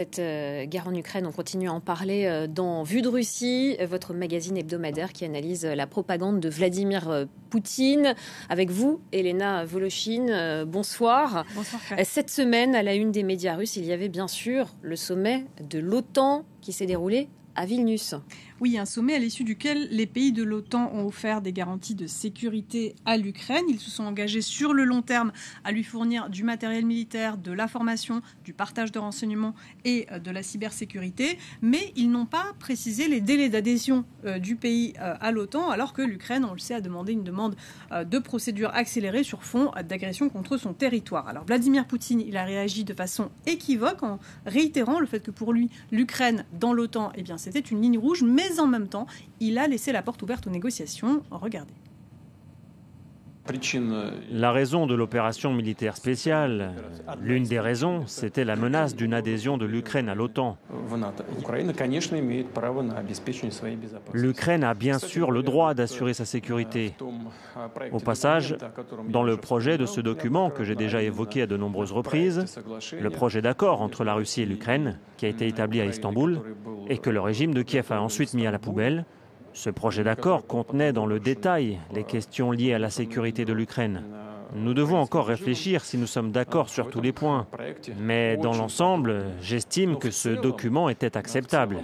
Cette euh, guerre en Ukraine, on continue à en parler euh, dans Vue de Russie, euh, votre magazine hebdomadaire qui analyse la propagande de Vladimir Poutine. Avec vous, Elena Volochine, bonsoir. Bonsoir. Cette semaine, à la une des médias russes, il y avait bien sûr le sommet de l'OTAN qui s'est déroulé à Vilnius. Oui, un sommet à l'issue duquel les pays de l'OTAN ont offert des garanties de sécurité à l'Ukraine. Ils se sont engagés sur le long terme à lui fournir du matériel militaire, de la formation, du partage de renseignements et euh, de la cybersécurité, mais ils n'ont pas précisé les délais d'adhésion euh, du pays euh, à l'OTAN, alors que l'Ukraine, on le sait, a demandé une demande de procédure accélérée sur fond d'agression contre son territoire. Alors Vladimir Poutine, il a réagi de façon équivoque en réitérant le fait que pour lui, l'Ukraine dans l'OTAN, eh bien, c'était une ligne rouge, mais en même temps, il a laissé la porte ouverte aux négociations. Regardez. La raison de l'opération militaire spéciale, l'une des raisons, c'était la menace d'une adhésion de l'Ukraine à l'OTAN. L'Ukraine a bien sûr le droit d'assurer sa sécurité. Au passage, dans le projet de ce document que j'ai déjà évoqué à de nombreuses reprises, le projet d'accord entre la Russie et l'Ukraine, qui a été établi à Istanbul et que le régime de Kiev a ensuite mis à la poubelle, ce projet d'accord contenait dans le détail les questions liées à la sécurité de l'Ukraine. Nous devons encore réfléchir si nous sommes d'accord sur tous les points. Mais dans l'ensemble, j'estime que ce document était acceptable.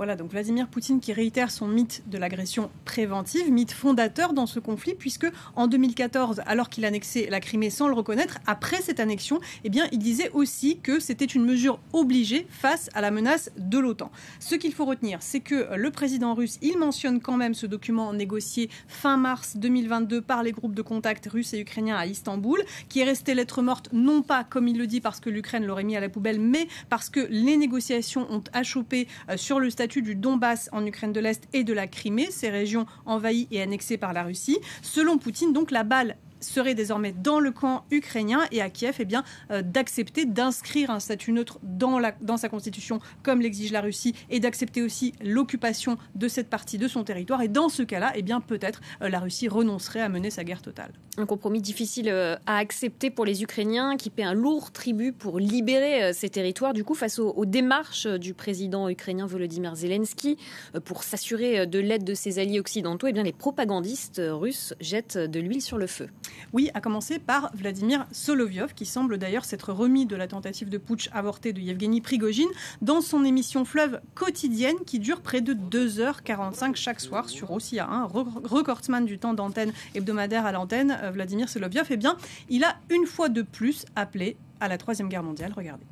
Voilà, donc Vladimir Poutine qui réitère son mythe de l'agression préventive, mythe fondateur dans ce conflit, puisque en 2014, alors qu'il annexait la Crimée sans le reconnaître, après cette annexion, eh il disait aussi que c'était une mesure obligée face à la menace de l'OTAN. Ce qu'il faut retenir, c'est que le président russe, il mentionne quand même ce document négocié fin mars 2022 par les groupes de contact russes et ukrainiens à Istanbul, qui est resté lettre morte, non pas comme il le dit parce que l'Ukraine l'aurait mis à la poubelle, mais parce que les négociations ont achoppé euh, sur le statut du Donbass en Ukraine de l'Est et de la Crimée, ces régions envahies et annexées par la Russie. Selon Poutine, donc la balle serait désormais dans le camp ukrainien et à Kiev eh euh, d'accepter d'inscrire un statut neutre dans, la, sa constitution comme l'exige la Russie et d'accepter aussi l'occupation de cette partie de son territoire. Et dans ce cas-là, eh peut-être euh, la Russie renoncerait à mener sa guerre totale. Un compromis difficile euh, à accepter pour les Ukrainiens qui paient un lourd tribut pour libérer ces territoires. Du coup, face aux, démarches du président ukrainien Volodymyr Zelensky pour s'assurer de l'aide de ses alliés occidentaux, eh les propagandistes russes jettent de l'huile sur le feu. Oui, à commencer par Vladimir Solovyov, qui semble d'ailleurs s'être remis de la tentative de putsch avortée de Yevgeny Prigogine dans son émission Fleuve quotidienne qui dure près de 2h45 chaque soir sur Ossia 1, recordsman du temps d'antenne hebdomadaire à l'antenne, euh, Vladimir Solovyov, eh bien, il a une fois de plus appelé à la Troisième Guerre mondiale. Regardez.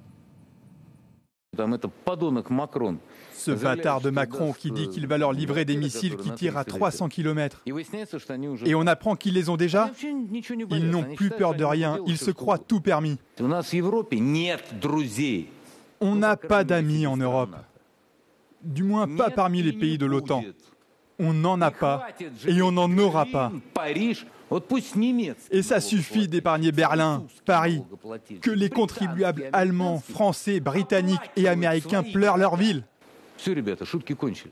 Ce bâtard de Macron qui dit qu'il va leur livrer des missiles qui tirent à 300 km. Et on apprend qu'ils les ont déjà Ils n'ont plus peur de rien, ils se croient tout permis. On n'a pas d'amis en Europe. Du moins pas parmi les pays de l'OTAN. On n'en a pas et on n'en aura pas. Et ça suffit d'épargner Berlin, Paris, que les contribuables allemands, français, britanniques et américains pleurent leur ville.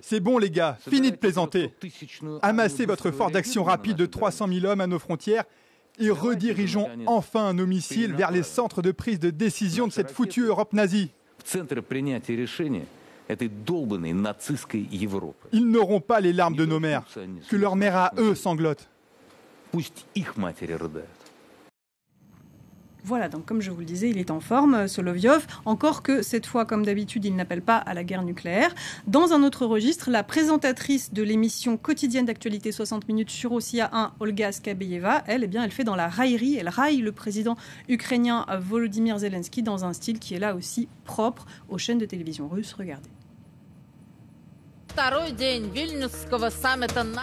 C'est bon les gars, fini de plaisanter. Amassez votre force d'action rapide de 300 000 hommes à nos frontières et redirigeons enfin nos missiles vers les centres de prise de décision de cette foutue Europe nazie. Ils n'auront pas les larmes de nos mères, que leurs mères à eux sanglotent. Voilà, donc comme je vous le disais, il est en forme, Solovyov, encore que cette fois, comme d'habitude, il n'appelle pas à la guerre nucléaire. Dans un autre registre, la présentatrice de l'émission quotidienne d'actualité 60 minutes sur Ossia 1, Olga Skabeyeva, elle, eh bien, elle fait dans la raillerie, elle raille le président ukrainien Volodymyr Zelensky dans un style qui est là aussi propre aux chaînes de télévision russes. Regardez.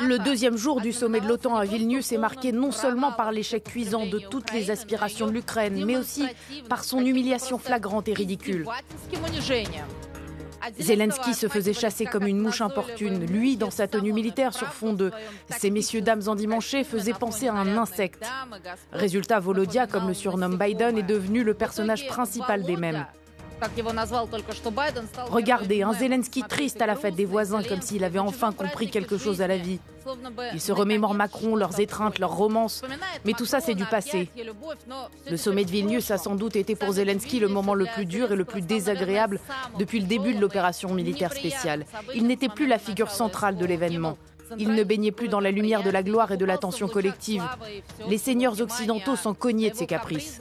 Le deuxième jour du sommet de l'OTAN à Vilnius est marqué non seulement par l'échec cuisant de toutes les aspirations de l'Ukraine, mais aussi par son humiliation flagrante et ridicule. Zelensky se faisait chasser comme une mouche importune. Lui, dans sa tenue militaire sur fond de ces messieurs dames endimanchés, faisait penser à un insecte. Résultat, Volodia, comme le surnomme Biden, est devenu le personnage principal des mêmes. Regardez, un Zelensky triste à la fête des voisins comme s'il avait enfin compris quelque chose à la vie. Il se remémore Macron, leurs étreintes, leurs romances. Mais tout ça, c'est du passé. Le sommet de Vilnius a sans doute été pour Zelensky le moment le plus dur et le plus désagréable depuis le début de l'opération militaire spéciale. Il n'était plus la figure centrale de l'événement. Il ne baignait plus dans la lumière de la gloire et de l'attention collective. Les seigneurs occidentaux s'en cognaient de ses caprices.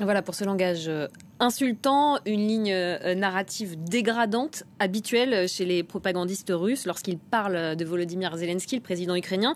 Voilà pour ce langage euh, insultant, une ligne euh, narrative dégradante, habituelle chez les propagandistes russes lorsqu'ils parlent de Volodymyr Zelensky, le président ukrainien.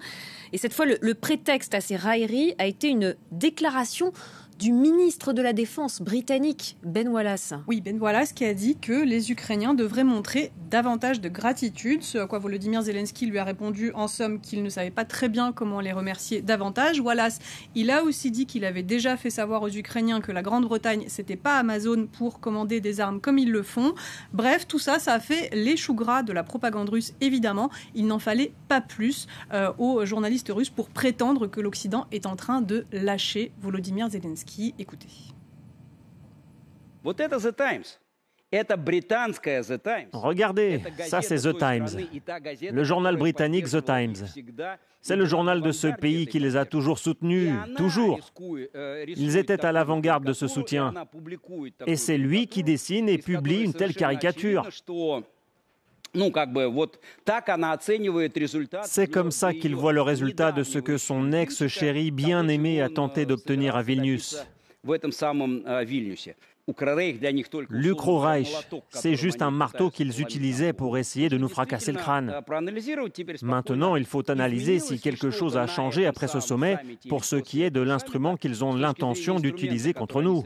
Et cette fois, le, prétexte à ces railleries a été une déclaration du ministre de la Défense britannique, Ben Wallace. Oui, Ben Wallace qui a dit que les Ukrainiens devraient montrer davantage de gratitude, ce à quoi Volodymyr Zelensky lui a répondu en somme qu'il ne savait pas très bien comment les remercier davantage. Wallace, il a aussi dit qu'il avait déjà fait savoir aux Ukrainiens que la Grande-Bretagne, c'était pas Amazon pour commander des armes comme ils le font. Bref, tout ça, ça a fait les gras de la propagande russe, évidemment. Il n'en fallait pas plus euh, aux journalistes russes pour prétendre que l'Occident est en train de lâcher Volodymyr Zelensky. Écoutez. Regardez, ça c'est The Times, le journal britannique The Times. C'est le journal de ce pays qui les a toujours soutenus, toujours. Э, Ils étaient à l'avant-garde de ce soutien. Et c'est lui qui dessine et publie une telle caricature. C'est comme ça qu'il voit le résultat de ce que son ex-chéri bien-aimé a tenté d'obtenir à Vilnius. L'Ukro-Reich, c'est juste un marteau qu'ils utilisaient pour essayer de nous fracasser le crâne. Maintenant, il faut analyser si quelque chose a changé après ce sommet pour ce qui est de l'instrument qu'ils ont l'intention d'utiliser contre nous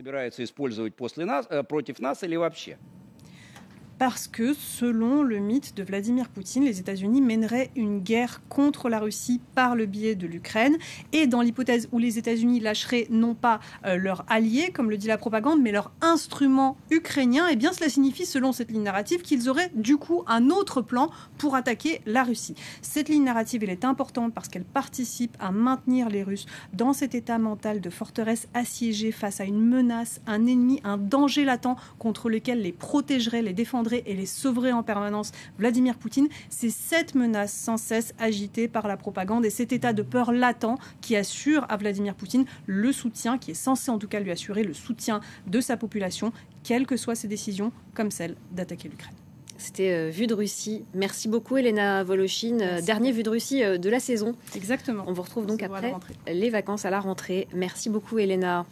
parce que, selon le mythe de Vladimir Poutine, les États-Unis mèneraient une guerre contre la Russie par le biais de l'Ukraine. Et dans l'hypothèse où les États-Unis lâcheraient non pas euh, leur allié, comme le dit la propagande, mais leur instrument ukrainien, eh bien cela signifie, selon cette ligne narrative, qu'ils auraient du coup un autre plan pour attaquer la Russie. Cette ligne narrative, elle est importante parce qu'elle participe à maintenir les Russes dans cet état mental de forteresse assiégée face à une menace, un ennemi, un danger latent contre lequel les protégerait, les défendrait et les sauverait en permanence Vladimir Poutine, c'est cette menace sans cesse agitée par la propagande et cet état de peur latent qui assure à Vladimir Poutine le soutien, qui est censé en tout cas lui assurer le soutien de sa population, quelles que soient ses décisions, comme celle d'attaquer l'Ukraine. C'était euh, Vue de Russie. Merci beaucoup, Elena Voloshin. Euh, dernier Vue de Russie euh, de la saison. Exactement. On vous retrouve donc après les vacances à la rentrée. Merci beaucoup, Elena.